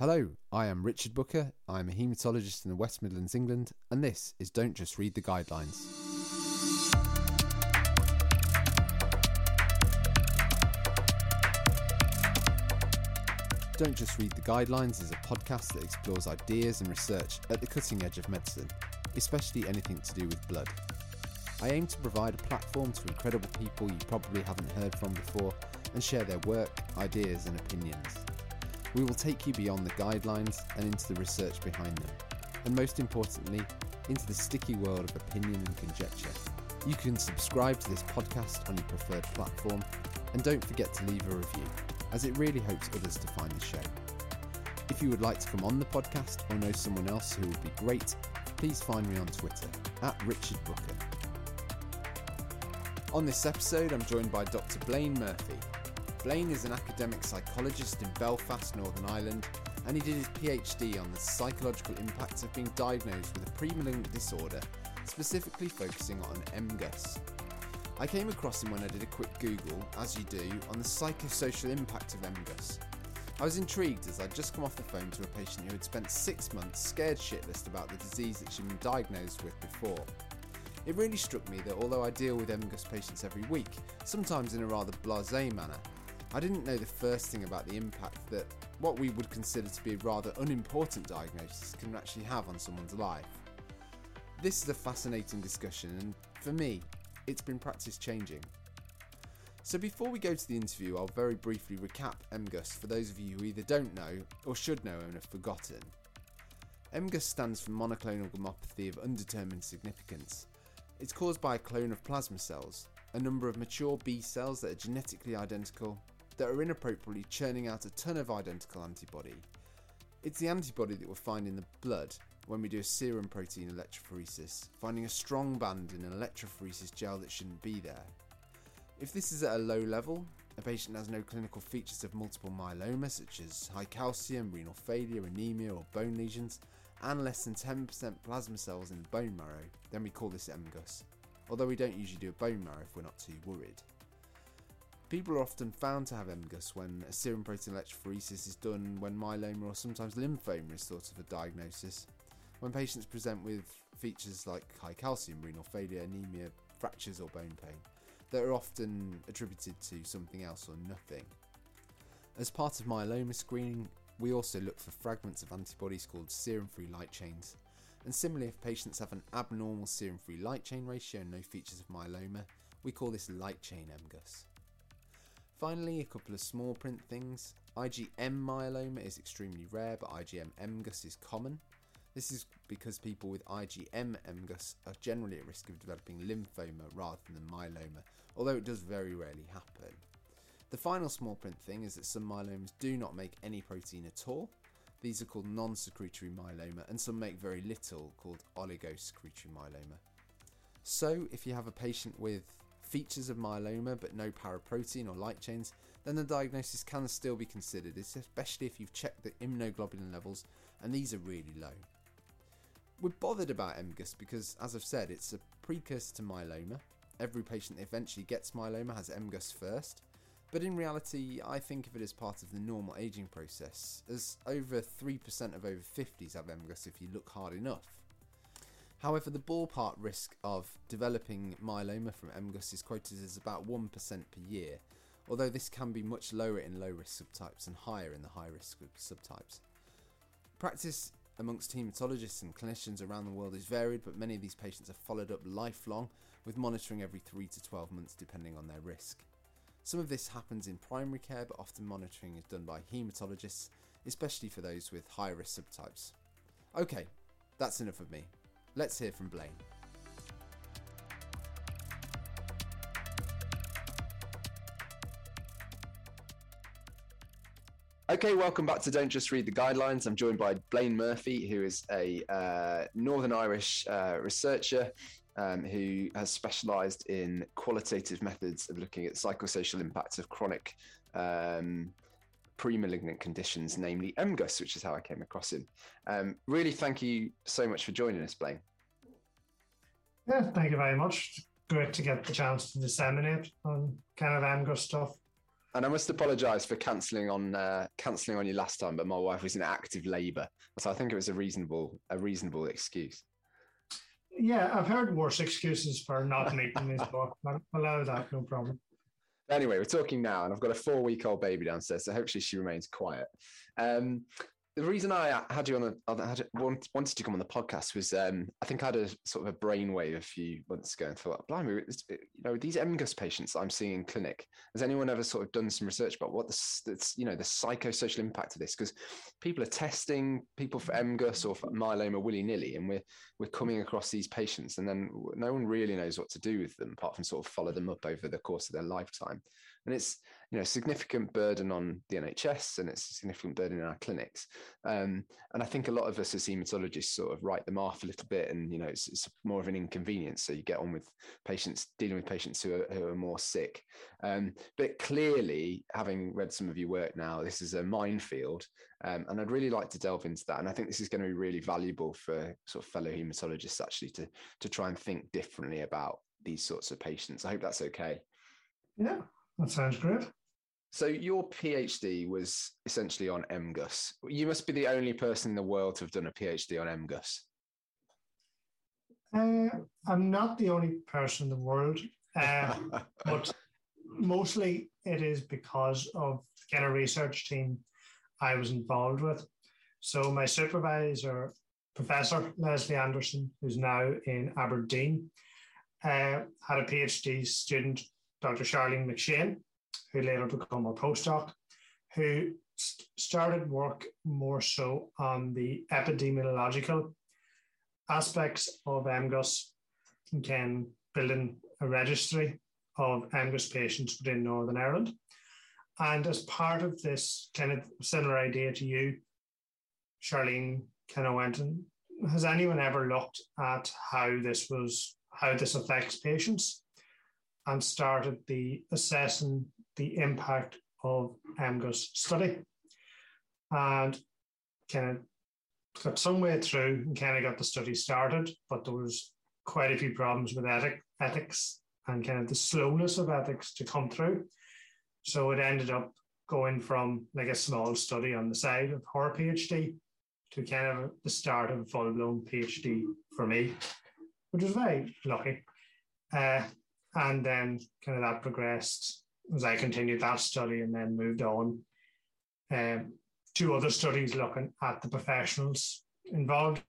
Hello, I am Richard Booker. I'm a haematologist in the West Midlands, England, and this is Don't Just Read the Guidelines. Don't Just Read the Guidelines is a podcast that explores ideas and research at the cutting edge of medicine, especially anything to do with blood. I aim to provide a platform to incredible people you probably haven't heard from before and share their work, ideas, and opinions. We will take you beyond the guidelines and into the research behind them, and most importantly, into the sticky world of opinion and conjecture. You can subscribe to this podcast on your preferred platform, and don't forget to leave a review, as it really helps others to find the show. If you would like to come on the podcast or know someone else who would be great, please find me on Twitter at Richard Booker. On this episode, I'm joined by Dr. Blaine Murphy. Blaine is an academic psychologist in Belfast, Northern Ireland, and he did his PhD on the psychological impacts of being diagnosed with a pre-malignant disorder, specifically focusing on MGUS. I came across him when I did a quick Google, as you do, on the psychosocial impact of MGUS. I was intrigued as I'd just come off the phone to a patient who had spent six months scared shitless about the disease that she'd been diagnosed with before. It really struck me that although I deal with MGUS patients every week, sometimes in a rather blase manner, I didn't know the first thing about the impact that what we would consider to be a rather unimportant diagnosis can actually have on someone's life. This is a fascinating discussion, and for me, it's been practice changing. So, before we go to the interview, I'll very briefly recap MGUS for those of you who either don't know or should know and have forgotten. MGUS stands for monoclonal gammopathy of undetermined significance. It's caused by a clone of plasma cells, a number of mature B cells that are genetically identical that are inappropriately churning out a ton of identical antibody. It's the antibody that we'll find in the blood when we do a serum protein electrophoresis, finding a strong band in an electrophoresis gel that shouldn't be there. If this is at a low level, a patient has no clinical features of multiple myeloma such as high calcium, renal failure, anemia, or bone lesions, and less than 10% plasma cells in the bone marrow, then we call this MGUS, although we don't usually do a bone marrow if we're not too worried. People are often found to have MGUS when a serum protein electrophoresis is done when myeloma or sometimes lymphoma is thought of a diagnosis. When patients present with features like high calcium, renal failure, anemia, fractures, or bone pain, that are often attributed to something else or nothing. As part of myeloma screening, we also look for fragments of antibodies called serum free light chains. And similarly, if patients have an abnormal serum free light chain ratio and no features of myeloma, we call this light chain MGUS. Finally, a couple of small print things. IgM myeloma is extremely rare, but IgM MGUS is common. This is because people with IgM MGUS are generally at risk of developing lymphoma rather than myeloma, although it does very rarely happen. The final small print thing is that some myelomas do not make any protein at all. These are called non secretory myeloma, and some make very little, called oligosecretory myeloma. So, if you have a patient with features of myeloma but no paraprotein or light chains, then the diagnosis can still be considered, especially if you've checked the immunoglobulin levels and these are really low. We're bothered about MGUS because, as I've said, it's a precursor to myeloma. Every patient that eventually gets myeloma has MGUS first, but in reality, I think of it as part of the normal aging process, as over 3% of over 50s have MGUS if you look hard enough. However, the ballpark risk of developing myeloma from MGUS is quoted as about 1% per year, although this can be much lower in low risk subtypes and higher in the high risk subtypes. Practice amongst haematologists and clinicians around the world is varied, but many of these patients are followed up lifelong with monitoring every 3 to 12 months depending on their risk. Some of this happens in primary care, but often monitoring is done by haematologists, especially for those with high risk subtypes. Okay, that's enough of me. Let's hear from Blaine. Okay, welcome back to Don't Just Read the Guidelines. I'm joined by Blaine Murphy, who is a uh, Northern Irish uh, researcher um, who has specialised in qualitative methods of looking at psychosocial impacts of chronic um, pre-malignant conditions, namely MGUS, which is how I came across him. Um, really, thank you so much for joining us, Blaine. Yeah, thank you very much. Great to get the chance to disseminate on kind of MGUS stuff. And I must apologise for cancelling on uh, cancelling on you last time, but my wife was in active labour, so I think it was a reasonable a reasonable excuse. Yeah, I've heard worse excuses for not making this book. I'll allow that, no problem. Anyway, we're talking now, and I've got a four week old baby downstairs, so hopefully she remains quiet. Um, the reason I had you on the I had, wanted to come on the podcast was um, I think I had a sort of a brainwave a few months ago and thought, blimey, you know, these MGUS patients I'm seeing in clinic. Has anyone ever sort of done some research about what the you know the psychosocial impact of this? Because people are testing people for MGUS or for myeloma willy nilly, and we're we're coming across these patients, and then no one really knows what to do with them apart from sort of follow them up over the course of their lifetime. And it's you know significant burden on the NHS and it's a significant burden in our clinics. Um, and I think a lot of us as hematologists sort of write them off a little bit, and you know it's, it's more of an inconvenience. So you get on with patients dealing with patients who are, who are more sick. Um, but clearly, having read some of your work now, this is a minefield, um, and I'd really like to delve into that. And I think this is going to be really valuable for sort of fellow hematologists actually to to try and think differently about these sorts of patients. I hope that's okay. Yeah, that sounds great. So your PhD was essentially on MGUS. You must be the only person in the world to have done a PhD on MGUS. Uh, I'm not the only person in the world, uh, but mostly it is because of the kind of research team I was involved with. So my supervisor, Professor Lesley Anderson, who's now in Aberdeen, uh, had a PhD student, Dr. Charlene McShane, who later became a postdoc, who st- started work more so on the epidemiological aspects of MGUS and can building a registry of MGUS patients within Northern Ireland. And as part of this kind of similar idea to you, Charlene kind of went and has anyone ever looked at how this was how this affects patients and started the assessing the impact of MGUS study and kind of got some way through and kind of got the study started, but there was quite a few problems with ethic, ethics and kind of the slowness of ethics to come through. So it ended up going from like a small study on the side of her PhD to kind of the start of a full blown PhD for me, which was very lucky. Uh, and then kind of that progressed as I continued that study and then moved on. Um, two other studies looking at the professionals involved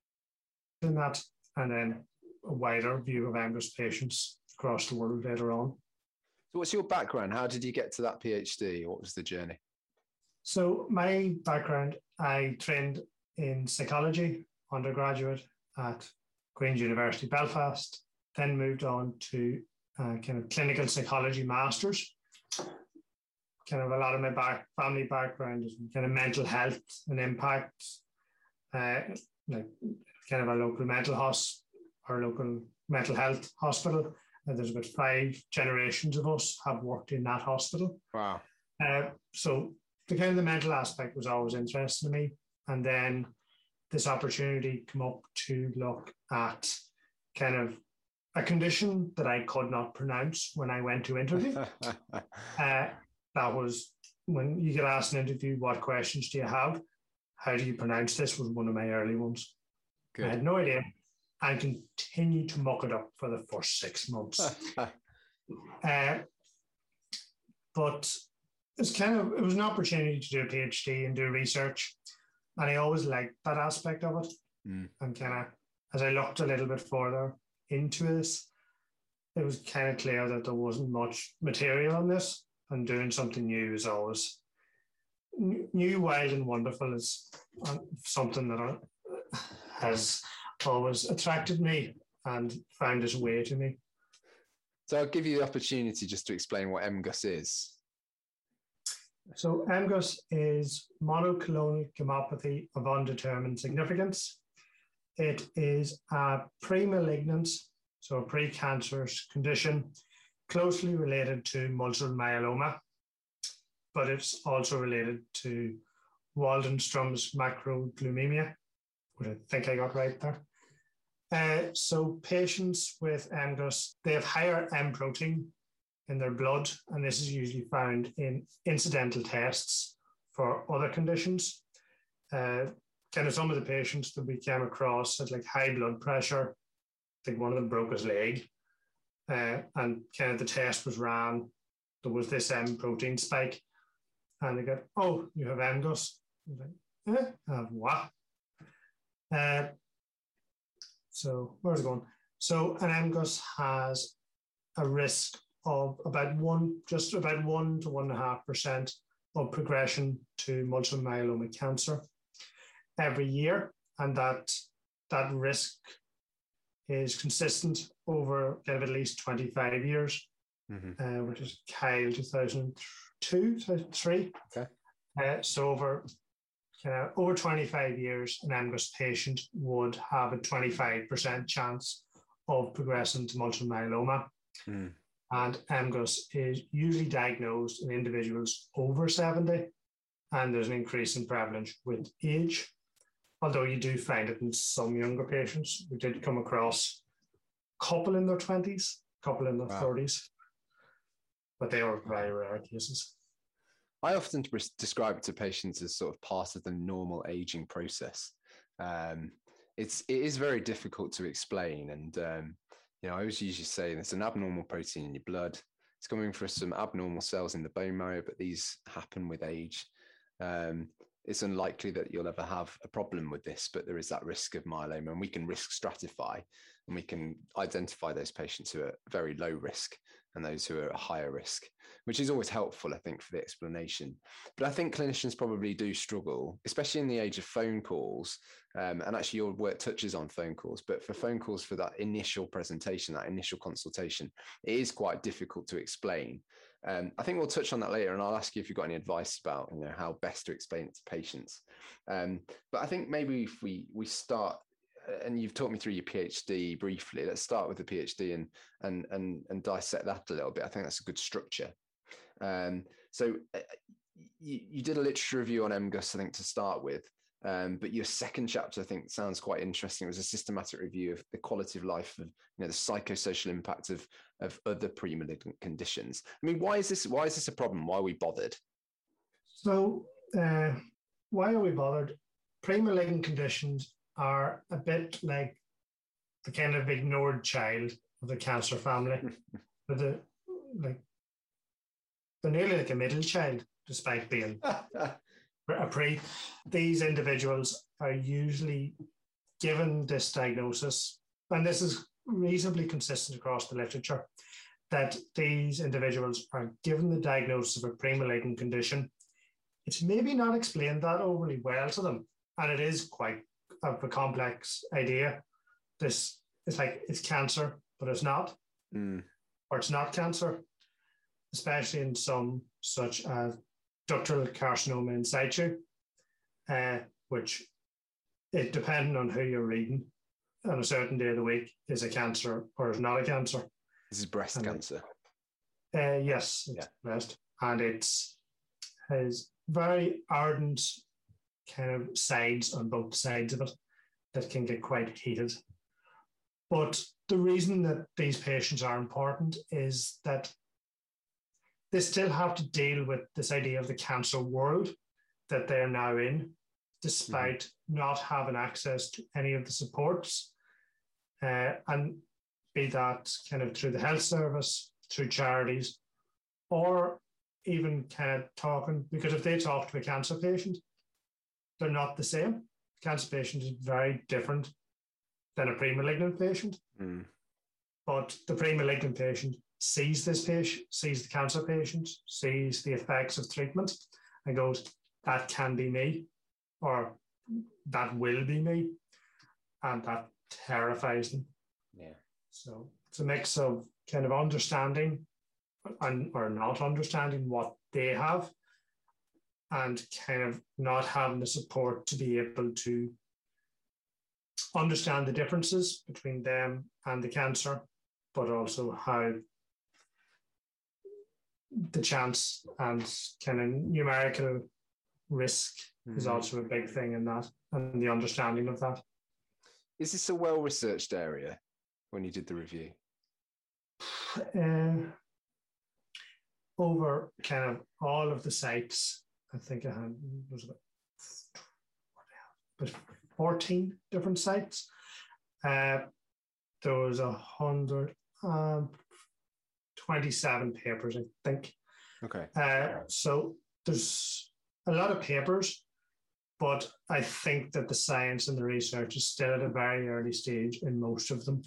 in that, and then a wider view of MGUS patients across the world later on. So, what's your background? How did you get to that PhD? What was the journey? So, my background, I trained in psychology undergraduate at Queen's University Belfast, then moved on to uh, kind of clinical psychology masters kind of a lot of my back family background is kind of mental health and impact, uh, like kind of a local mental hospital our local mental health hospital. And there's about five generations of us have worked in that hospital. Wow. Uh, so the kind of the mental aspect was always interesting to me. And then this opportunity come up to look at kind of a condition that I could not pronounce when I went to interview. uh, that was when you get asked an interview, what questions do you have? How do you pronounce this? Was one of my early ones. Good. I had no idea and continued to muck it up for the first six months. uh, but it's kind of it was an opportunity to do a PhD and do research, and I always liked that aspect of it. Mm. And kind of as I looked a little bit further into this, it was kind of clear that there wasn't much material on this and doing something new is always new, wild, and wonderful is uh, something that has always attracted me and found its way to me. So I'll give you the opportunity just to explain what MGUS is. So MGUS is monoclonal gammopathy of undetermined significance. It is a pre-malignant, so a precancerous condition closely related to multiple myeloma, but it's also related to Waldenstrom's macroglobulinemia, which I think I got right there. Uh, so patients with MGUS, they have higher M protein in their blood, and this is usually found in incidental tests for other conditions. Uh, kind of some of the patients that we came across had like high blood pressure. I think one of them broke his leg, uh, and kind of the test was ran. There was this M protein spike, and they go, "Oh, you have MGUS." Like, eh, have what? Uh, so where's it going? So an MGUS has a risk of about one, just about one to one and a half percent of progression to multiple myeloma cancer every year, and that that risk is consistent over kind of at least 25 years, mm-hmm. uh, which is Kyle 2002, 2003. Okay. Uh, so over over 25 years, an MGUS patient would have a 25% chance of progressing to multiple myeloma. Mm. And MGUS is usually diagnosed in individuals over 70, and there's an increase in prevalence with age. Although you do find it in some younger patients. We did come across a couple in their 20s, a couple in their wow. 30s, but they were very rare cases. I often describe it to patients as sort of part of the normal aging process. Um, it's it is very difficult to explain, and um, you know I always usually say it's an abnormal protein in your blood. It's coming from some abnormal cells in the bone marrow, but these happen with age. Um, it's unlikely that you'll ever have a problem with this, but there is that risk of myeloma, and we can risk stratify and we can identify those patients who are very low risk and those who are at higher risk, which is always helpful, I think, for the explanation. But I think clinicians probably do struggle, especially in the age of phone calls. Um, and actually, your work touches on phone calls, but for phone calls for that initial presentation, that initial consultation, it is quite difficult to explain. Um, I think we'll touch on that later, and I'll ask you if you've got any advice about you know how best to explain it to patients. Um, but I think maybe if we we start and you've talked me through your PhD briefly. Let's start with the PhD and and and and dissect that a little bit. I think that's a good structure. Um, so uh, you, you, did a literature review on MGUS, I think, to start with. Um, but your second chapter, I think, sounds quite interesting. It was a systematic review of the quality of life of you know the psychosocial impact of of other pre-malignant conditions. I mean, why is this? Why is this a problem? Why are we bothered? So, uh, why are we bothered? Pre-malignant conditions are a bit like the kind of ignored child of the cancer family. but the like they're nearly like a middle child, despite being a pre. These individuals are usually given this diagnosis, and this is reasonably consistent across the literature, that these individuals are given the diagnosis of a pre-malignant condition. It's maybe not explained that overly well to them, and it is quite of a complex idea. This it's like it's cancer, but it's not, mm. or it's not cancer, especially in some such as ductal carcinoma in situ, uh, which it depending on who you're reading on a certain day of the week is a cancer or is not a cancer. This is breast and cancer. It, uh, yes, yeah. breast, and it's has very ardent kind of sides on both sides of it that can get quite heated. But the reason that these patients are important is that they still have to deal with this idea of the cancer world that they're now in, despite mm-hmm. not having access to any of the supports. Uh, and be that kind of through the health service, through charities, or even kind of talking, because if they talk to a cancer patient, they're not the same. Cancer patient is very different than a pre-malignant patient. Mm. But the pre-malignant patient sees this patient, sees the cancer patient, sees the effects of treatment, and goes, "That can be me," or "That will be me," and that terrifies them. Yeah. So it's a mix of kind of understanding and or not understanding what they have and kind of not having the support to be able to understand the differences between them and the cancer, but also how the chance and kind of numerical risk mm-hmm. is also a big thing in that and the understanding of that. Is this a well researched area when you did the review? Uh, over kind of all of the sites. I think I had was about, about 14 different sites. Uh, there was a hundred um, 27 papers, I think. Okay. Uh, so there's a lot of papers, but I think that the science and the research is still at a very early stage in most of them.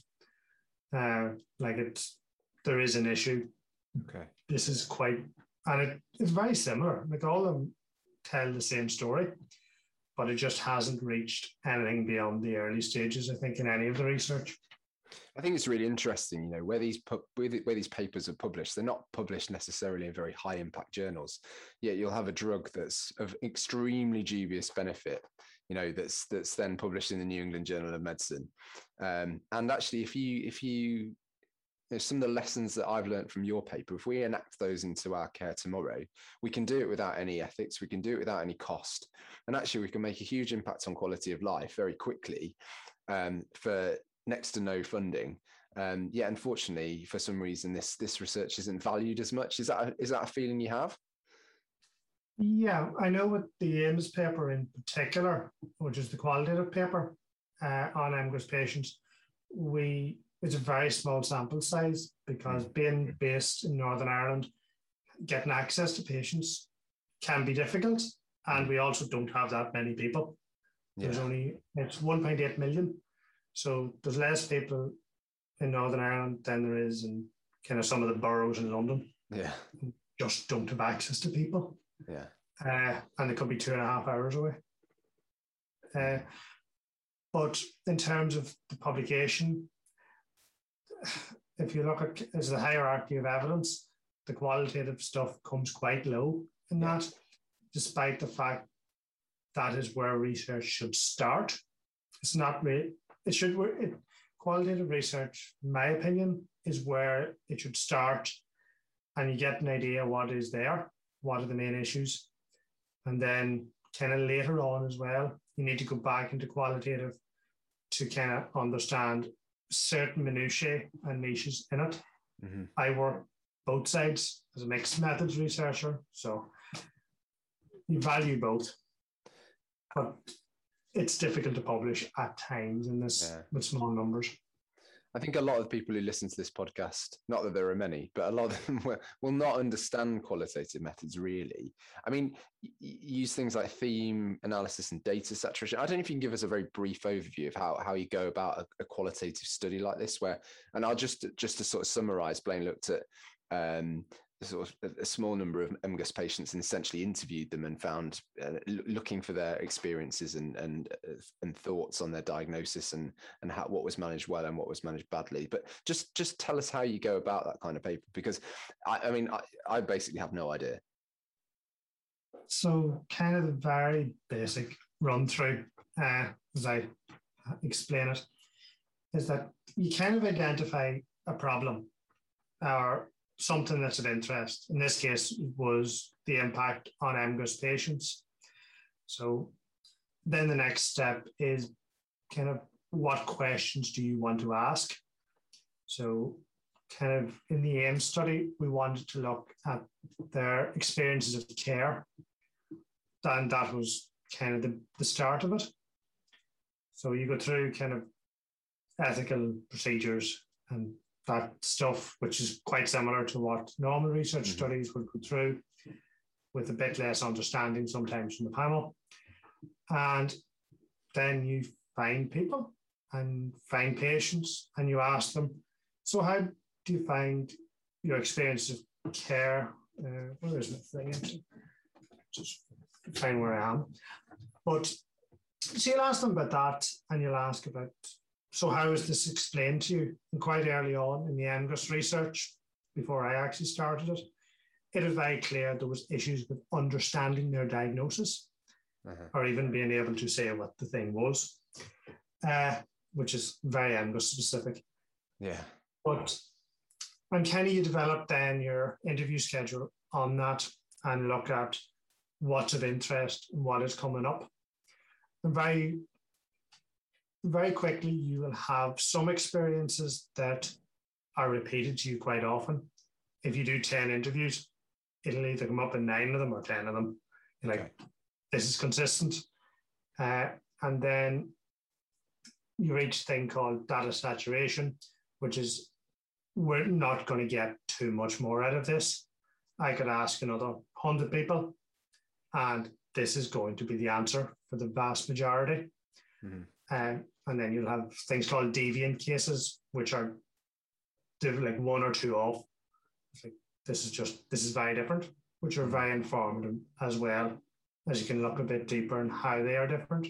Uh, like it's there is an issue. Okay. This is quite, and it, it's very similar. Like all of them tell the same story, but it just hasn't reached anything beyond the early stages. I think in any of the research. I think it's really interesting, you know, where these pu- where, the, where these papers are published. They're not published necessarily in very high impact journals. Yet you'll have a drug that's of extremely dubious benefit, you know, that's that's then published in the New England Journal of Medicine. Um, and actually, if you if you, you some of the lessons that I've learned from your paper, if we enact those into our care tomorrow, we can do it without any ethics. We can do it without any cost, and actually, we can make a huge impact on quality of life very quickly um, for next to no funding. Um, yeah, unfortunately, for some reason, this this research isn't valued as much. Is that a, is that a feeling you have? Yeah, I know with the AIMS paper in particular, which is the qualitative paper uh, on MGUS patients, we it's a very small sample size because mm. being based in Northern Ireland, getting access to patients can be difficult, and we also don't have that many people. Yeah. There's only it's 1.8 million so there's less people in Northern Ireland than there is in kind of some of the boroughs in London. Yeah. Just don't have access to people. Yeah. Uh, and it could be two and a half hours away. Uh, but in terms of the publication, if you look at as the hierarchy of evidence, the qualitative stuff comes quite low in that, despite the fact that is where research should start. It's not really it should it, qualitative research, my opinion, is where it should start, and you get an idea what is there, what are the main issues, and then kind of later on as well, you need to go back into qualitative to kind of understand certain minutiae and niches in it. Mm-hmm. I work both sides as a mixed methods researcher, so you value both. But it's difficult to publish at times in this yeah. with small numbers. I think a lot of people who listen to this podcast, not that there are many, but a lot of them will, will not understand qualitative methods really. I mean, use things like theme analysis and data saturation. I don't know if you can give us a very brief overview of how, how you go about a, a qualitative study like this, where, and I'll just, just to sort of summarize, Blaine looked at um, sort of a small number of MGUS patients and essentially interviewed them and found uh, looking for their experiences and and uh, and thoughts on their diagnosis and and how what was managed well and what was managed badly. But just just tell us how you go about that kind of paper because I, I mean I, I basically have no idea. So kind of very basic run through uh, as I explain it is that you kind of identify a problem or something that's of interest. In this case, was the impact on MGUS patients. So then the next step is kind of what questions do you want to ask? So kind of in the AIM study, we wanted to look at their experiences of care. And that was kind of the, the start of it. So you go through kind of ethical procedures and that stuff, which is quite similar to what normal research mm-hmm. studies would go through, with a bit less understanding sometimes from the panel. And then you find people and find patients and you ask them, so how do you find your experience of care? Uh, where is the thing? Just find where I am. But so you'll ask them about that and you'll ask about so how was this explained to you? And quite early on in the MGUS research, before I actually started it, it was very clear there was issues with understanding their diagnosis uh-huh. or even being able to say what the thing was, uh, which is very MGUS specific. Yeah. But and can you develop then your interview schedule on that and look at what's of interest and what is coming up? And very very quickly you will have some experiences that are repeated to you quite often. If you do 10 interviews, it'll either come up in nine of them or 10 of them. You're like, okay. this is consistent. Uh, and then you reach a thing called data saturation, which is we're not going to get too much more out of this. I could ask another 100 people, and this is going to be the answer for the vast majority. Mm-hmm. Um, and then you'll have things called deviant cases, which are like one or two off. Like, this is just, this is very different, which are very informative as well, as you can look a bit deeper in how they are different.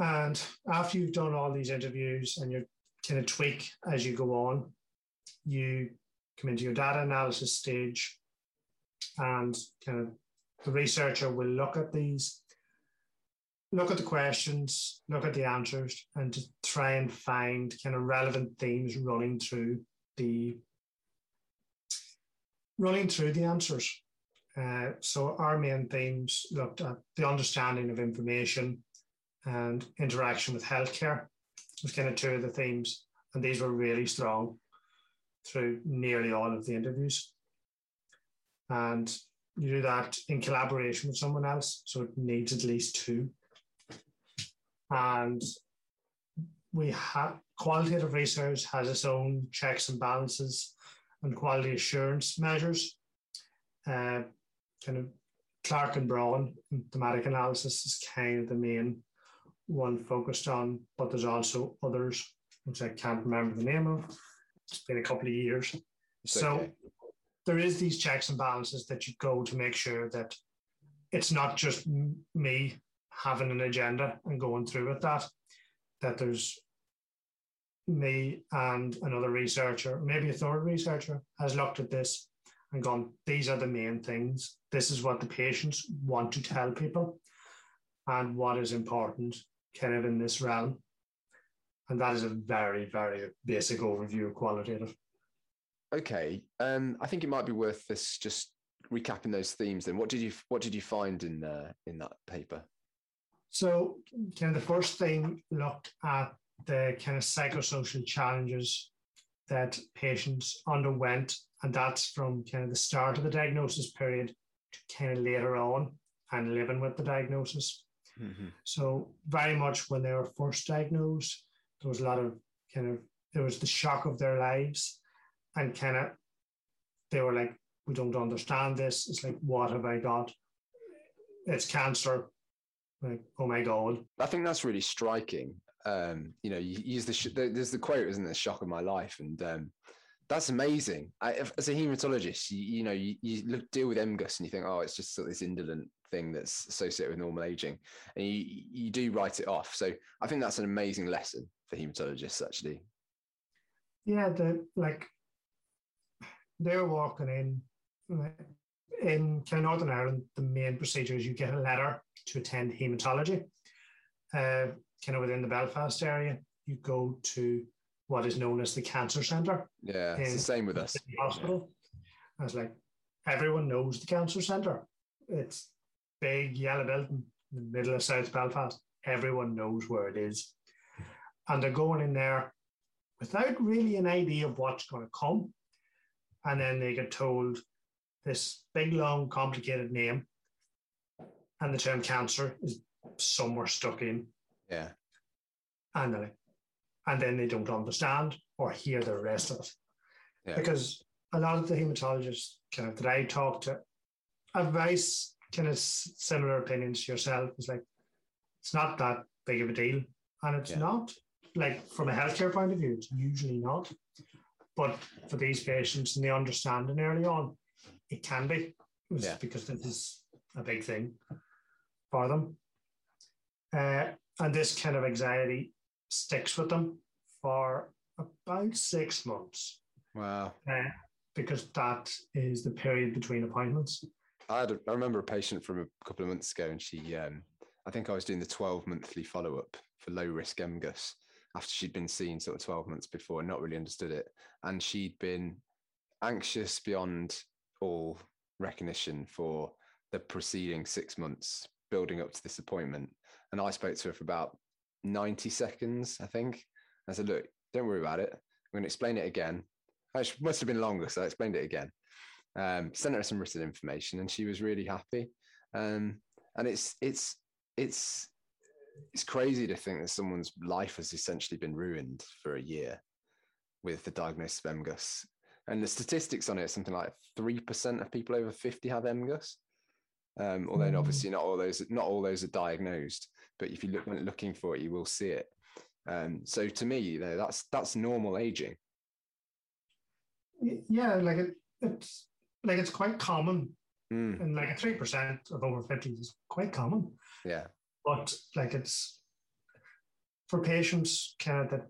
And after you've done all these interviews and you're kind of tweak as you go on, you come into your data analysis stage and kind of the researcher will look at these, look at the questions, look at the answers, and to try and find kind of relevant themes running through the running through the answers. Uh, so our main themes looked at the understanding of information and interaction with healthcare. It was kind of two of the themes, and these were really strong through nearly all of the interviews. And you do that in collaboration with someone else, so it needs at least two. And we have qualitative research has its own checks and balances and quality assurance measures. Uh, kind of Clarke and Braun thematic analysis is kind of the main one focused on, but there's also others which I can't remember the name of. It's been a couple of years. It's so okay. there is these checks and balances that you go to make sure that it's not just me having an agenda and going through with that, that there's me and another researcher, maybe a third researcher, has looked at this and gone, these are the main things. This is what the patients want to tell people and what is important kind of in this realm. And that is a very, very basic overview of qualitative. Okay. Um, I think it might be worth this just recapping those themes then. What did you what did you find in uh, in that paper? So kind of the first thing looked at the kind of psychosocial challenges that patients underwent, and that's from kind of the start of the diagnosis period to kind of later on and living with the diagnosis. Mm-hmm. So very much when they were first diagnosed, there was a lot of kind of there was the shock of their lives, and kind of they were like, "We don't understand this." It's like, "What have I got? It's cancer." Like, oh my god! I think that's really striking. Um, you know, you use the sh- there's the quote, isn't the shock of my life, and um, that's amazing. I, as a hematologist, you, you know, you, you look, deal with MGUS and you think, oh, it's just sort of this indolent thing that's associated with normal aging, and you you do write it off. So I think that's an amazing lesson for hematologists, actually. Yeah, the like they're walking in in kind of Northern Ireland. The main procedure is you get a letter to attend hematology. Uh, kind of within the Belfast area, you go to what is known as the cancer centre. Yeah, it's the same with us. Hospital. Yeah. I was like, everyone knows the cancer centre. It's big yellow building in the middle of South Belfast. Everyone knows where it is. And they're going in there without really an idea of what's going to come. And then they get told this big, long, complicated name. And the term cancer is somewhere stuck in. Yeah. And like, and then they don't understand or hear the rest of it. Yeah. Because a lot of the hematologists kind of that I talk to have very kind of similar opinions to yourself. It's like it's not that big of a deal, and it's yeah. not like from a healthcare point of view. It's usually not, but for these patients and the understanding early on, it can be yeah. because this is a big thing for them. Uh, and this kind of anxiety sticks with them for about six months. Wow. Uh, because that is the period between appointments. I had a, I remember a patient from a couple of months ago, and she, um, I think I was doing the 12 monthly follow up for low risk MGUS after she'd been seen sort of 12 months before and not really understood it. And she'd been anxious beyond all recognition for the preceding six months building up to this appointment. And I spoke to her for about 90 seconds, I think. I said, Look, don't worry about it. I'm going to explain it again. It must have been longer, so I explained it again. Um, sent her some written information, and she was really happy. Um, and it's it's it's it's crazy to think that someone's life has essentially been ruined for a year with the diagnosis of MGUS. And the statistics on it, something like three percent of people over fifty have MGUS. Um, although mm. obviously not all those not all those are diagnosed, but if you look when looking for it, you will see it. Um, so to me, you know, that's that's normal aging. Yeah, like it, it's like it's quite common, mm. and like a three percent of over fifty is quite common. Yeah, but like it's for patients kind of that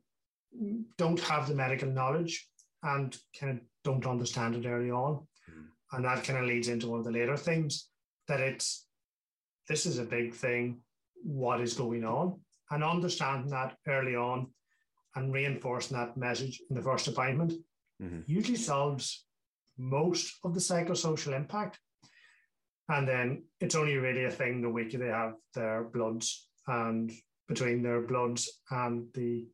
don't have the medical knowledge and kind of don't understand it early on, mm. and that kind of leads into one of the later things that it's this is a big thing. What is going on? And understanding that early on and reinforcing that message in the first appointment mm-hmm. usually solves most of the psychosocial impact. And then it's only really a thing the week they have their bloods and between their bloods and the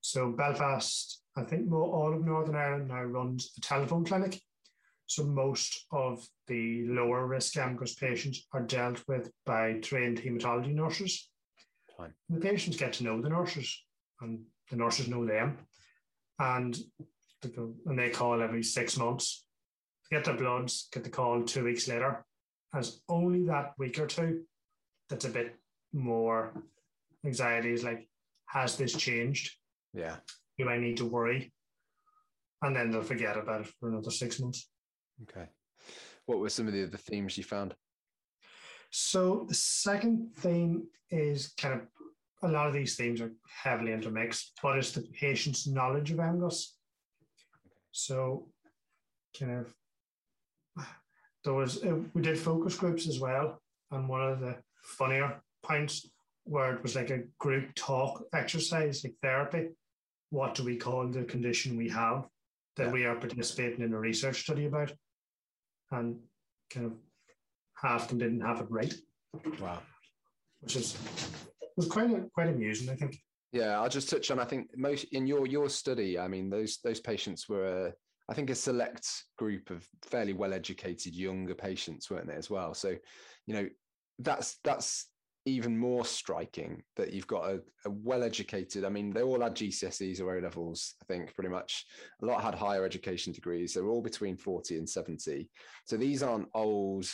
so Belfast, I think more all of Northern Ireland now runs a telephone clinic so most of the lower risk MGUS patients are dealt with by trained haematology nurses. Fine. The patients get to know the nurses and the nurses know them. And, and they call every six months get their bloods, get the call two weeks later. As only that week or two that's a bit more anxiety is like, has this changed? Yeah. Do I need to worry? And then they'll forget about it for another six months. Okay. What were some of the other themes you found? So the second theme is kind of a lot of these themes are heavily intermixed, but it's the patient's knowledge of MGUS. So kind of there was uh, we did focus groups as well, and one of the funnier points where it was like a group talk exercise, like therapy. What do we call the condition we have that yeah. we are participating in a research study about? and kind of half them didn't have it right. Wow. Which is was quite a, quite amusing, I think. Yeah, I'll just touch on. I think most in your your study. I mean, those those patients were, uh, I think, a select group of fairly well educated younger patients, weren't they as well? So, you know, that's that's even more striking that you've got a, a well educated. I mean, they all had GCSEs or O levels, I think, pretty much. A lot had higher education degrees. They're all between 40 and 70. So these aren't old,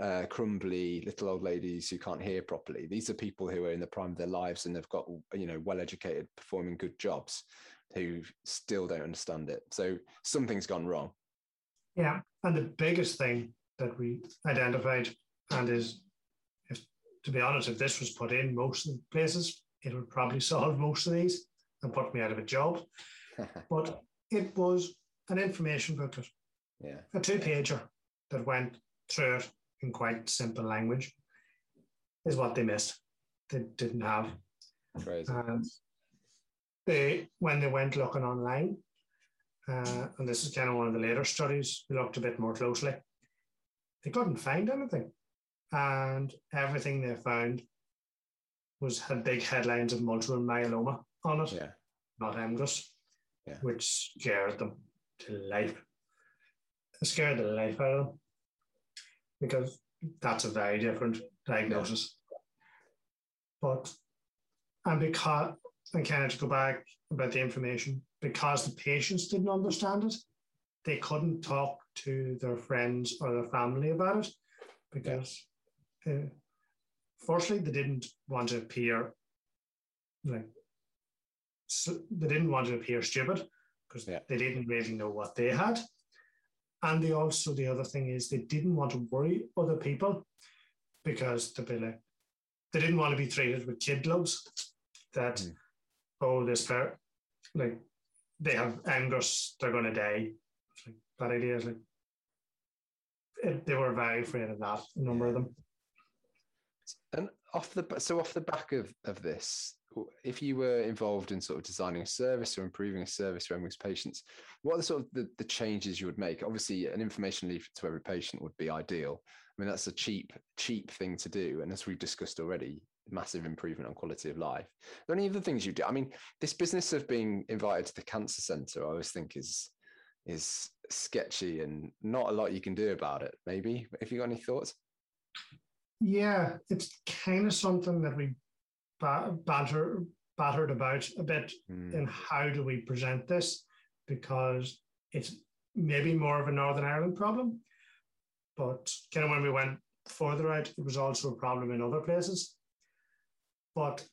uh, crumbly little old ladies who can't hear properly. These are people who are in the prime of their lives and they've got, you know, well educated, performing good jobs who still don't understand it. So something's gone wrong. Yeah. And the biggest thing that we identified and is to be honest, if this was put in most of the places, it would probably solve most of these and put me out of a job. but it was an information booklet, yeah. a two pager that went through it in quite simple language, is what they missed. They didn't have. Crazy. And they, when they went looking online, uh, and this is kind of one of the later studies, we looked a bit more closely. They couldn't find anything and everything they found was had big headlines of multiple myeloma on it, yeah. not MGUS, yeah. which scared them to life. It scared the life out of them because that's a very different diagnosis. Yeah. But and because and kind of to go back about the information, because the patients didn't understand it, they couldn't talk to their friends or their family about it because uh, firstly, they didn't want to appear like so they didn't want to appear stupid because yeah. they didn't really know what they had. And they also the other thing is they didn't want to worry other people because they'd be like they didn't want to be treated with kid gloves that mm. oh this pair like they have MGUS, they're gonna die. It's like that idea is like it, they were very afraid of that, a number of them. And off the so off the back of of this, if you were involved in sort of designing a service or improving a service for MGUS patients, what are the sort of the, the changes you would make? Obviously, an information leaflet to every patient would be ideal. I mean, that's a cheap cheap thing to do, and as we've discussed already, massive improvement on quality of life. Are there any other things you do? I mean, this business of being invited to the cancer centre, I always think is is sketchy and not a lot you can do about it. Maybe if you got any thoughts. Yeah, it's kind of something that we banter battered about a bit mm. in how do we present this because it's maybe more of a Northern Ireland problem, but kind of when we went further out, it was also a problem in other places. But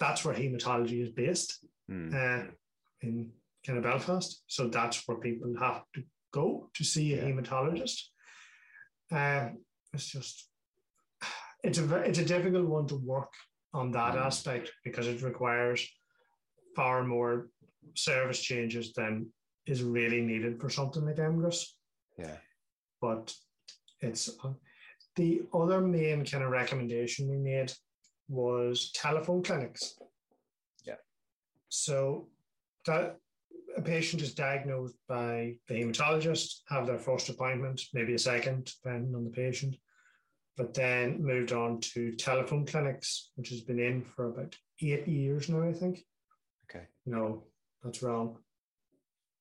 that's where hematology is based mm. uh, in kind of Belfast. So that's where people have to go to see a yeah. hematologist. Uh, it's just it's a it's a difficult one to work on that mm. aspect because it requires far more service changes than is really needed for something like MGUS. Yeah. But it's uh, the other main kind of recommendation we made was telephone clinics. Yeah. So that a patient is diagnosed by the hematologist, have their first appointment, maybe a second, depending on the patient, but then moved on to telephone clinics, which has been in for about eight years now, I think. Okay. No, that's wrong.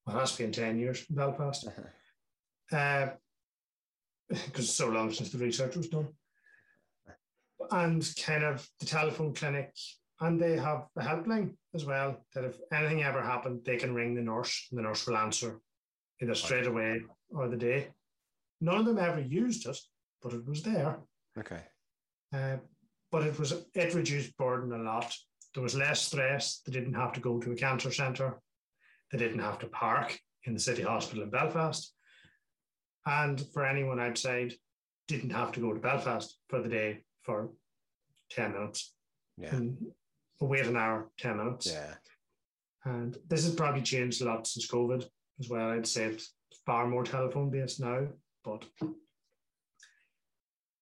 Well, it has been 10 years in Belfast. Uh, because it's so long since the research was done. And kind of the telephone clinic, and they have a helpline as well that if anything ever happened, they can ring the nurse and the nurse will answer either straight away or the day. None of them ever used it, but it was there. Okay. Uh, but it was it reduced burden a lot. There was less stress. They didn't have to go to a cancer centre. They didn't have to park in the city hospital in Belfast. And for anyone outside, didn't have to go to Belfast for the day for 10 minutes. Yeah. And wait an hour, 10 minutes. Yeah. And this has probably changed a lot since COVID as well. I'd say it's far more telephone based now, but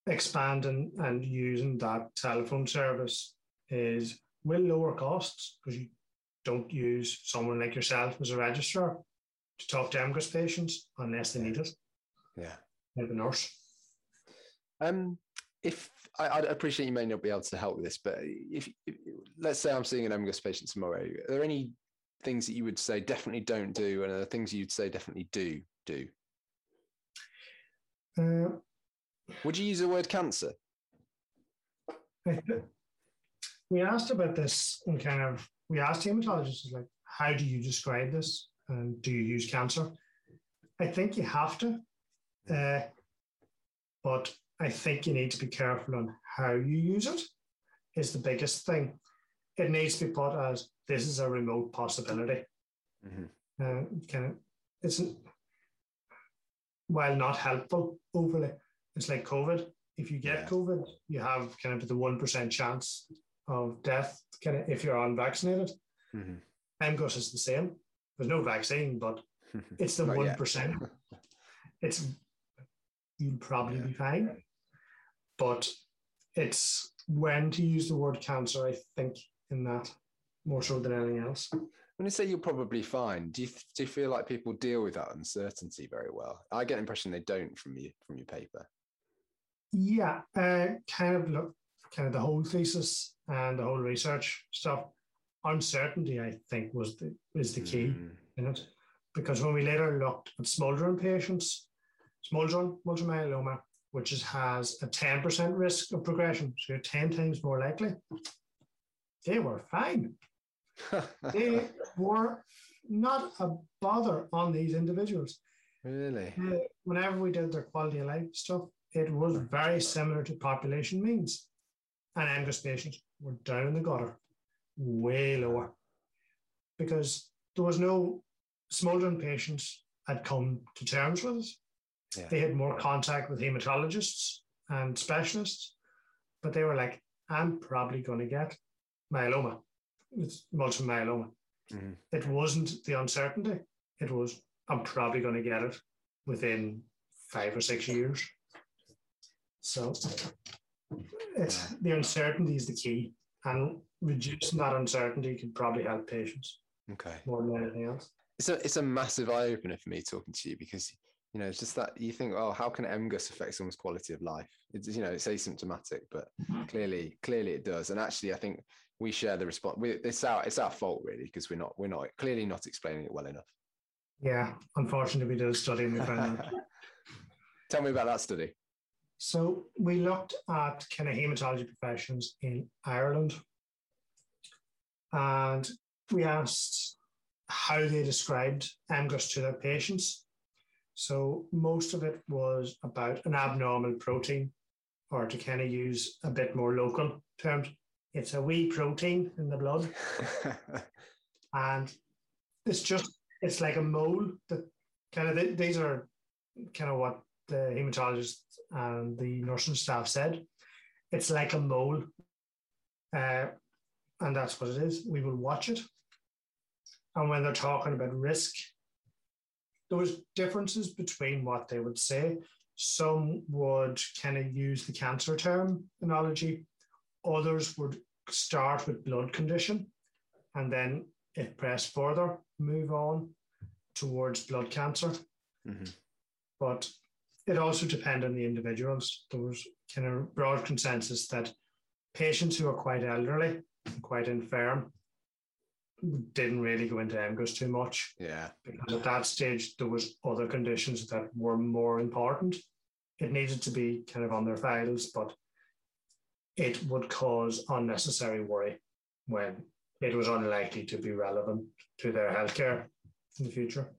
expanding and using that telephone service is will lower costs because you don't use someone like yourself as a registrar to talk to MGUS patients unless they need it. Yeah. Like a nurse. Um, if I, I, appreciate you may not be able to help with this, but if, if let's say I'm seeing an MGUS patient tomorrow, are there any things that you would say definitely don't do, and are there things you'd say definitely do do? Uh, would you use the word cancer? We asked about this and kind of we asked hematologists like, how do you describe this, and do you use cancer? I think you have to. Uh, but I think you need to be careful on how you use it, is the biggest thing. It needs to be put as this is a remote possibility. Mm-hmm. Uh, kind of, it's while not helpful overly, it's like COVID. If you get yeah. COVID, you have kind of the 1% chance of death kind of if you're unvaccinated. Mm-hmm. MGUS is the same. There's no vaccine, but it's the one it's you'll probably yeah. be fine. But it's when to use the word cancer, I think, in that more so than anything else. When you say you're probably fine, do you do you feel like people deal with that uncertainty very well? I get the impression they don't from you from your paper. Yeah, uh, kind of look, kind of the whole thesis and the whole research stuff. Uncertainty, I think, was the is the key mm. in it, because when we later looked at smoldering patients, smoldering multiple myeloma, which is, has a 10% risk of progression. So you're 10 times more likely. They were fine. they were not a bother on these individuals. Really? Uh, whenever we did their quality of life stuff, it was very similar to population means. And MGUS patients were down in the gutter, way lower. Because there was no smoldering patients had come to terms with us. Yeah. They had more contact with hematologists and specialists, but they were like, I'm probably going to get myeloma. It's multiple myeloma. Mm-hmm. It wasn't the uncertainty. It was, I'm probably going to get it within five or six years. So it's, the uncertainty is the key. And reducing that uncertainty can probably help patients. Okay. More than anything else. It's a, it's a massive eye opener for me talking to you because you know, it's just that you think, oh, how can MGUS affect someone's quality of life? It's you know, it's asymptomatic, but mm-hmm. clearly, clearly it does. And actually, I think we share the response. It's our it's our fault really because we're not we're not clearly not explaining it well enough. Yeah, unfortunately, we did a study and we found. Tell me about that study. So we looked at kind of hematology professions in Ireland, and we asked how they described MGUS to their patients. So most of it was about an abnormal protein, or to kind of use a bit more local terms, it's a wee protein in the blood. and it's just, it's like a mole that kind of, these are kind of what the hematologist and the nursing staff said. It's like a mole. Uh, and that's what it is. We will watch it. And when they're talking about risk, there was differences between what they would say. Some would kind of use the cancer term analogy. Others would start with blood condition and then if pressed further, move on towards blood cancer. Mm-hmm. But it also depended on the individuals. There was kind of broad consensus that patients who are quite elderly, and quite infirm, didn't really go into MGUS too much. Yeah. Because at that stage, there was other conditions that were more important. It needed to be kind of on their files, but it would cause unnecessary worry when it was unlikely to be relevant to their healthcare in the future.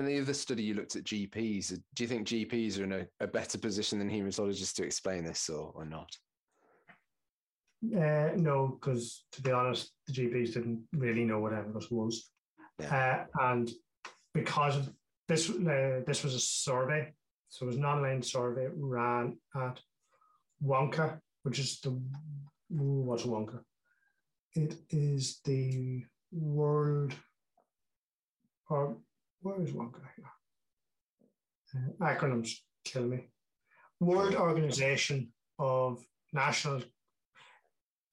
And the other study you looked at GPs. Do you think GPs are in a, a better position than hematologists to explain this or, or not? Uh, no, because to be honest, the GPs didn't really know what MGUS was. Yeah. Uh, and because of this, uh, this was a survey. So it was an online survey ran at WONCA, which is the, what's WONCA? It is the World, or where is WONCA here? Uh, acronyms kill me. World Organization of National.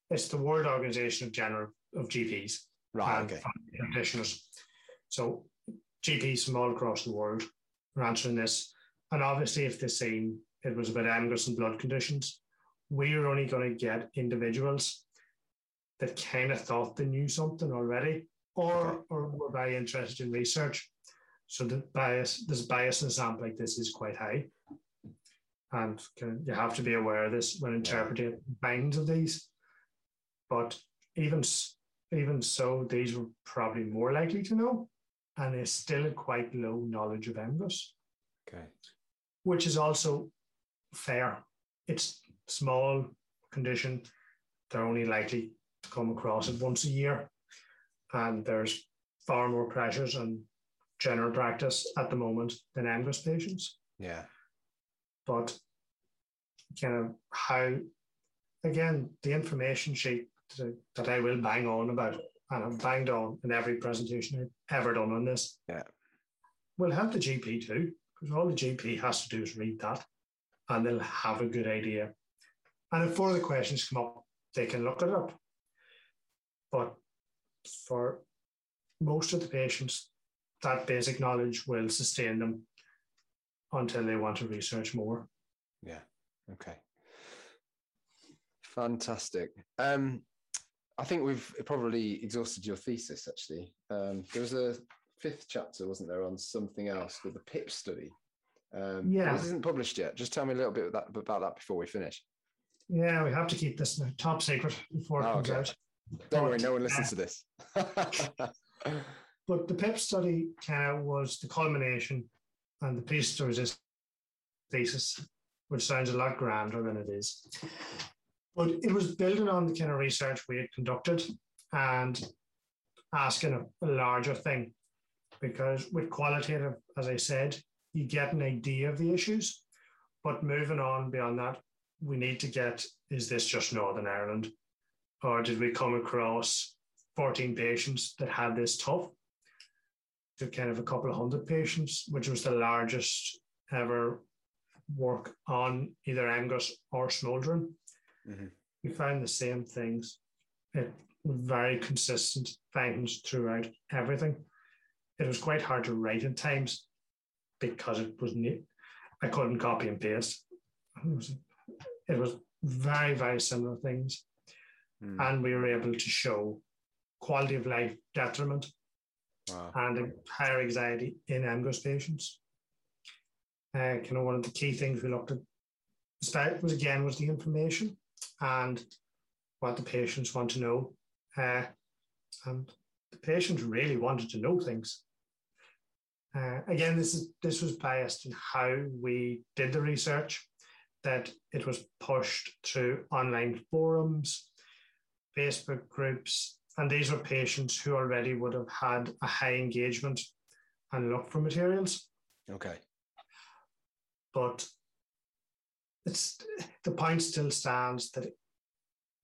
It's the World Organization of General of GPs right, and okay. practitioners. So GPs from all across the world are answering this, and obviously, if they're saying it was about MGUS and blood conditions, we are only going to get individuals that kind of thought they knew something already, or okay. or were very interested in research. So the bias, this bias in a sample like this is quite high. And you have to be aware of this when interpreting binds of these. But even, even so, these were probably more likely to know, and they still quite low knowledge of MGUS. Okay. Which is also fair. It's small condition. They're only likely to come across it once a year. And there's far more pressures on general practice at the moment than MGUS patients. Yeah. But kind of how, again, the information sheet that I will bang on about, and I've banged on in every presentation I've ever done on this, yeah. will help the GP too, because all the GP has to do is read that and they'll have a good idea. And if further questions come up, they can look it up. But for most of the patients, that basic knowledge will sustain them until they want to research more. Yeah. Okay. Fantastic. Um, I think we've probably exhausted your thesis. Actually, um, there was a fifth chapter, wasn't there, on something else with the PIP study. Um, yeah, this isn't published yet. Just tell me a little bit about that, about that before we finish. Yeah, we have to keep this top secret before it oh, comes okay. out. Don't but, worry, no one listens uh, to this. But the PEP study kind of was the culmination and the piece of his thesis, which sounds a lot grander than it is. But it was building on the kind of research we had conducted and asking a, a larger thing. Because with qualitative, as I said, you get an idea of the issues. But moving on beyond that, we need to get is this just Northern Ireland? Or did we come across 14 patients that had this tough? To kind of a couple of hundred patients, which was the largest ever work on either MGUS or smoldering. Mm-hmm. We found the same things. It was very consistent findings throughout everything. It was quite hard to write at times because it was new. I couldn't copy and paste. It was, it was very, very similar things. Mm. And we were able to show quality of life detriment wow. and higher anxiety in MGUS patients. Uh, kind of one of the key things we looked at was again was the information and what the patients want to know. Uh, and the patients really wanted to know things. Uh, again, this is this was biased in how we did the research. That it was pushed through online forums, Facebook groups, and these were patients who already would have had a high engagement and look for materials. Okay. But it's the point still stands that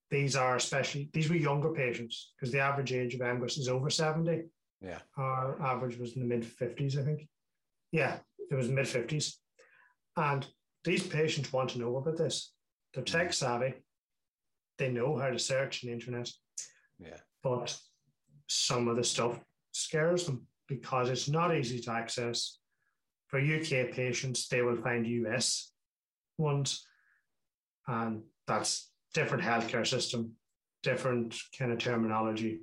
these are especially these were younger patients because the average age of MGUS is over 70. Yeah. Our average was in the mid 50s, I think. Yeah, it was mid 50s. And these patients want to know about this. They're tech mm. savvy. They know how to search on the internet. Yeah. But some of the stuff scares them because it's not easy to access. For UK patients, they will find US ones. And that's different healthcare system, different kind of terminology,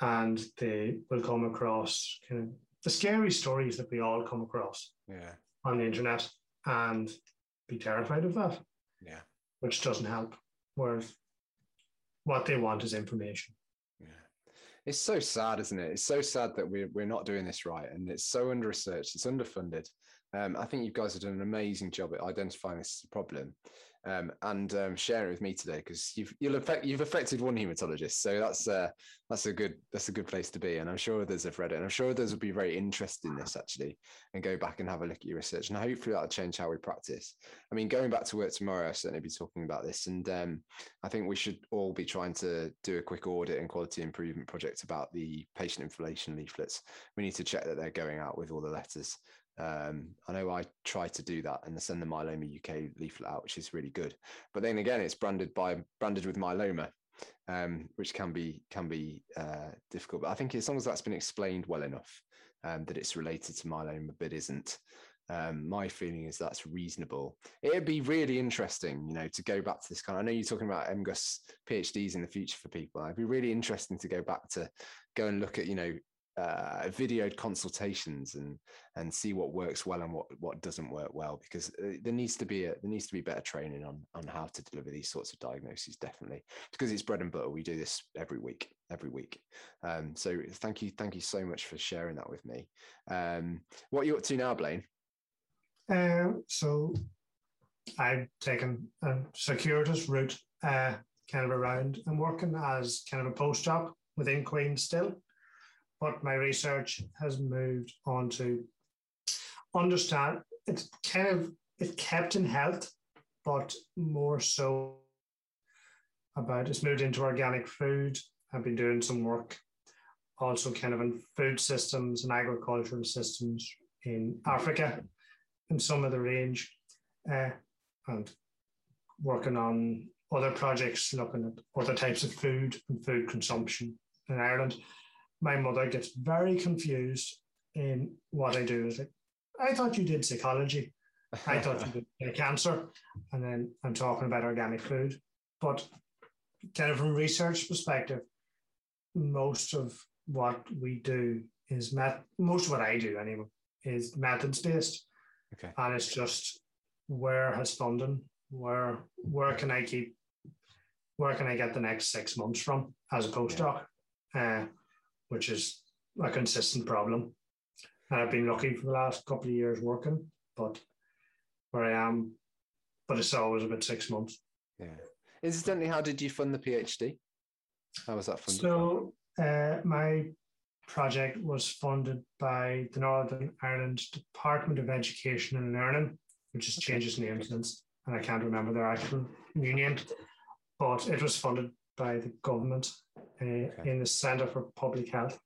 and they will come across kind of the scary stories that we all come across yeah. on the internet and be terrified of that. Yeah. Which doesn't help. Whereas what they want is information. Yeah. It's so sad, isn't it? It's so sad that we're, we're not doing this right. And it's so under researched, it's underfunded. Um, I think you guys have done an amazing job at identifying this problem um, and um, sharing it with me today because you've affect, you've affected one hematologist, so that's uh, that's a good that's a good place to be. And I'm sure others have read it, and I'm sure others will be very interested in this actually, and go back and have a look at your research, and hopefully that'll change how we practice. I mean, going back to work tomorrow, I'll certainly be talking about this, and um, I think we should all be trying to do a quick audit and quality improvement project about the patient information leaflets. We need to check that they're going out with all the letters um, I know I try to do that and send the Myeloma UK leaflet out, which is really good. But then again, it's branded by branded with myeloma, um, which can be can be uh, difficult. But I think as long as that's been explained well enough um, that it's related to myeloma, but isn't. Um, my feeling is that's reasonable. It'd be really interesting, you know, to go back to this kind. Of, I know you're talking about MGUS PhDs in the future for people. It'd be really interesting to go back to go and look at, you know, uh, videoed consultations and and see what works well and what what doesn't work well because uh, there needs to be a there needs to be better training on on how to deliver these sorts of diagnoses definitely because it's bread and butter. We do this every week every week. Um, so thank you thank you so much for sharing that with me. Um, what are you up to now blaine? Uh, so i've taken a circuitous route uh, kind of around. I'm working as kind of a post postdoc within queen still but my research has moved on to understand it's kind of it's kept in health, but more so about it's moved into organic food. I've been doing some work also kind of in food systems and agricultural systems in Africa in some of the range uh, and working on other projects looking at other types of food and food consumption in Ireland my mother gets very confused in what I do. Is like, I thought you did psychology. I thought you did cancer. And then I'm talking about organic food. But kind of from research perspective, most of what we do is met most of what I do anyway is methods based. Okay. And it's just where has funding, where where can I keep where can I get the next six months from as a postdoc? Yeah. Uh, which is a consistent problem. And I've been lucky for the last couple of years working, but where I am, but it's always about six months. Yeah. Incidentally, how did you fund the PhD? How was that funded? So uh, my project was funded by the Northern Ireland Department of Education and Learning, which has changed its name since, and I can't remember their actual new name, but it was funded by the government uh, okay. in the Centre for Public Health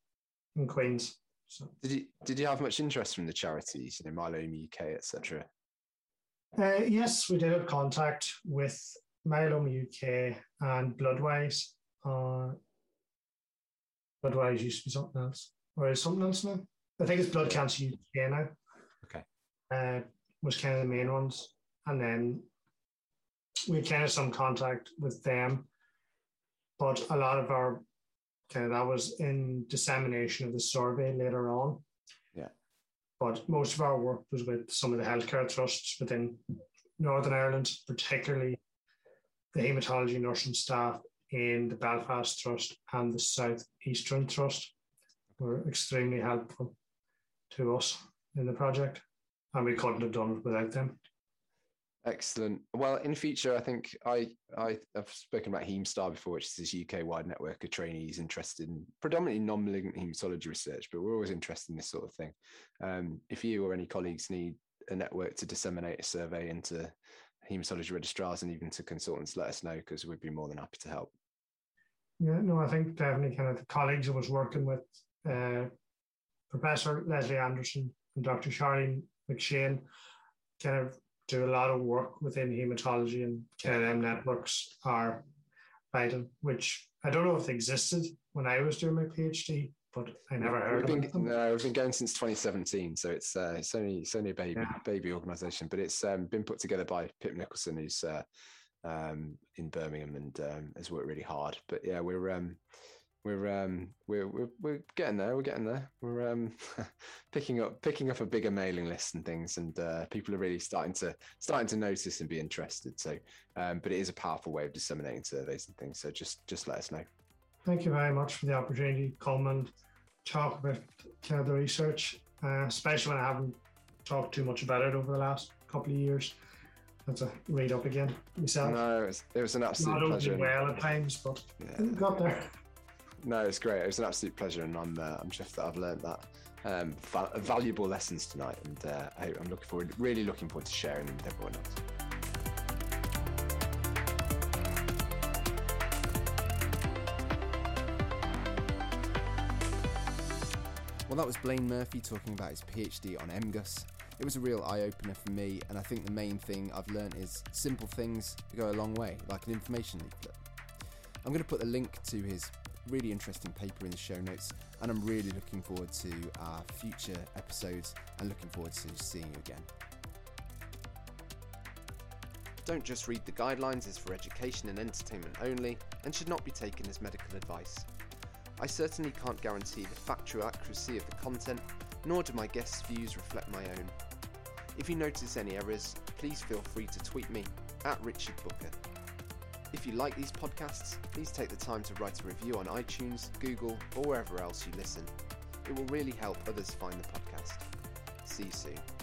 in Queens. So. Did you did you have much interest from the charities, you know, Myeloma UK, etc.? Uh, yes, we did have contact with Myeloma UK and Bloodwise. Uh, Bloodwise used to be something else, or is something else now? I think it's Blood Cancer UK now. Okay. Uh, was kind of the main ones, and then we had kind of some contact with them but a lot of our kind of that was in dissemination of the survey later on. Yeah. But most of our work was with some of the healthcare trusts within Northern Ireland, particularly the haematology nursing staff in the Belfast Trust and the South Eastern Trust were extremely helpful to us in the project, and we couldn't have done it without them. Excellent. Well, in future, I think I, I have spoken about HaemSTAR before, which is this UK-wide network of trainees interested in predominantly non-malignant hematology research, but we're always interested in this sort of thing. Um, if you or any colleagues need a network to disseminate a survey into hematology registrars and even to consultants, let us know because we'd be more than happy to help. Yeah, no, I think definitely kind of the colleagues I was working with, uh, Professor Lesley Anderson and Dr. Charlene McShane, kind of do a lot of work within hematology and KLM networks are vital, which I don't know if they existed when I was doing my PhD, but I never heard been, of them. No, we've been going since 2017, so it's uh, it's only it's only a baby yeah. baby organisation, but it's um, been put together by Pip Nicolson, who's uh, um, in Birmingham and um, has worked really hard. But yeah, we're um, we're um we're, we're we're getting there we're getting there. We're um picking up picking up a bigger mailing list and things and uh, people are really starting to starting to notice and be interested. So um but it is a powerful way of disseminating surveys and things. So just just let us know. Thank you very much for the opportunity to come and talk about of the research uh, especially when i haven't talked too much about it over the last couple of years. Have to read up again myself. No it was, it was an absolute Not pleasure. well at times but yeah. got there no, it's great. It was an absolute pleasure, and I'm uh, I'm chuffed that I've learned that um, va- valuable lessons tonight, and uh, I, am looking forward, really looking forward to sharing them with everyone else. Well, that was Blaine Murphy talking about his PhD on MGUS. It was a real eye opener for me, and I think the main thing I've learned is simple things go a long way, like an information leaflet. I'm going to put the link to his really interesting paper in the show notes, and I'm really looking forward to our future episodes and looking forward to seeing you again. Don't just read the guidelines is for education and entertainment only and should not be taken as medical advice. I certainly can't guarantee the factual accuracy of the content, nor do my guests' views reflect my own. If you notice any errors, please feel free to tweet me at Richard Booker. If you like these podcasts, please take the time to write a review on iTunes, Google, or wherever else you listen. It will really help others find the podcast. See you soon.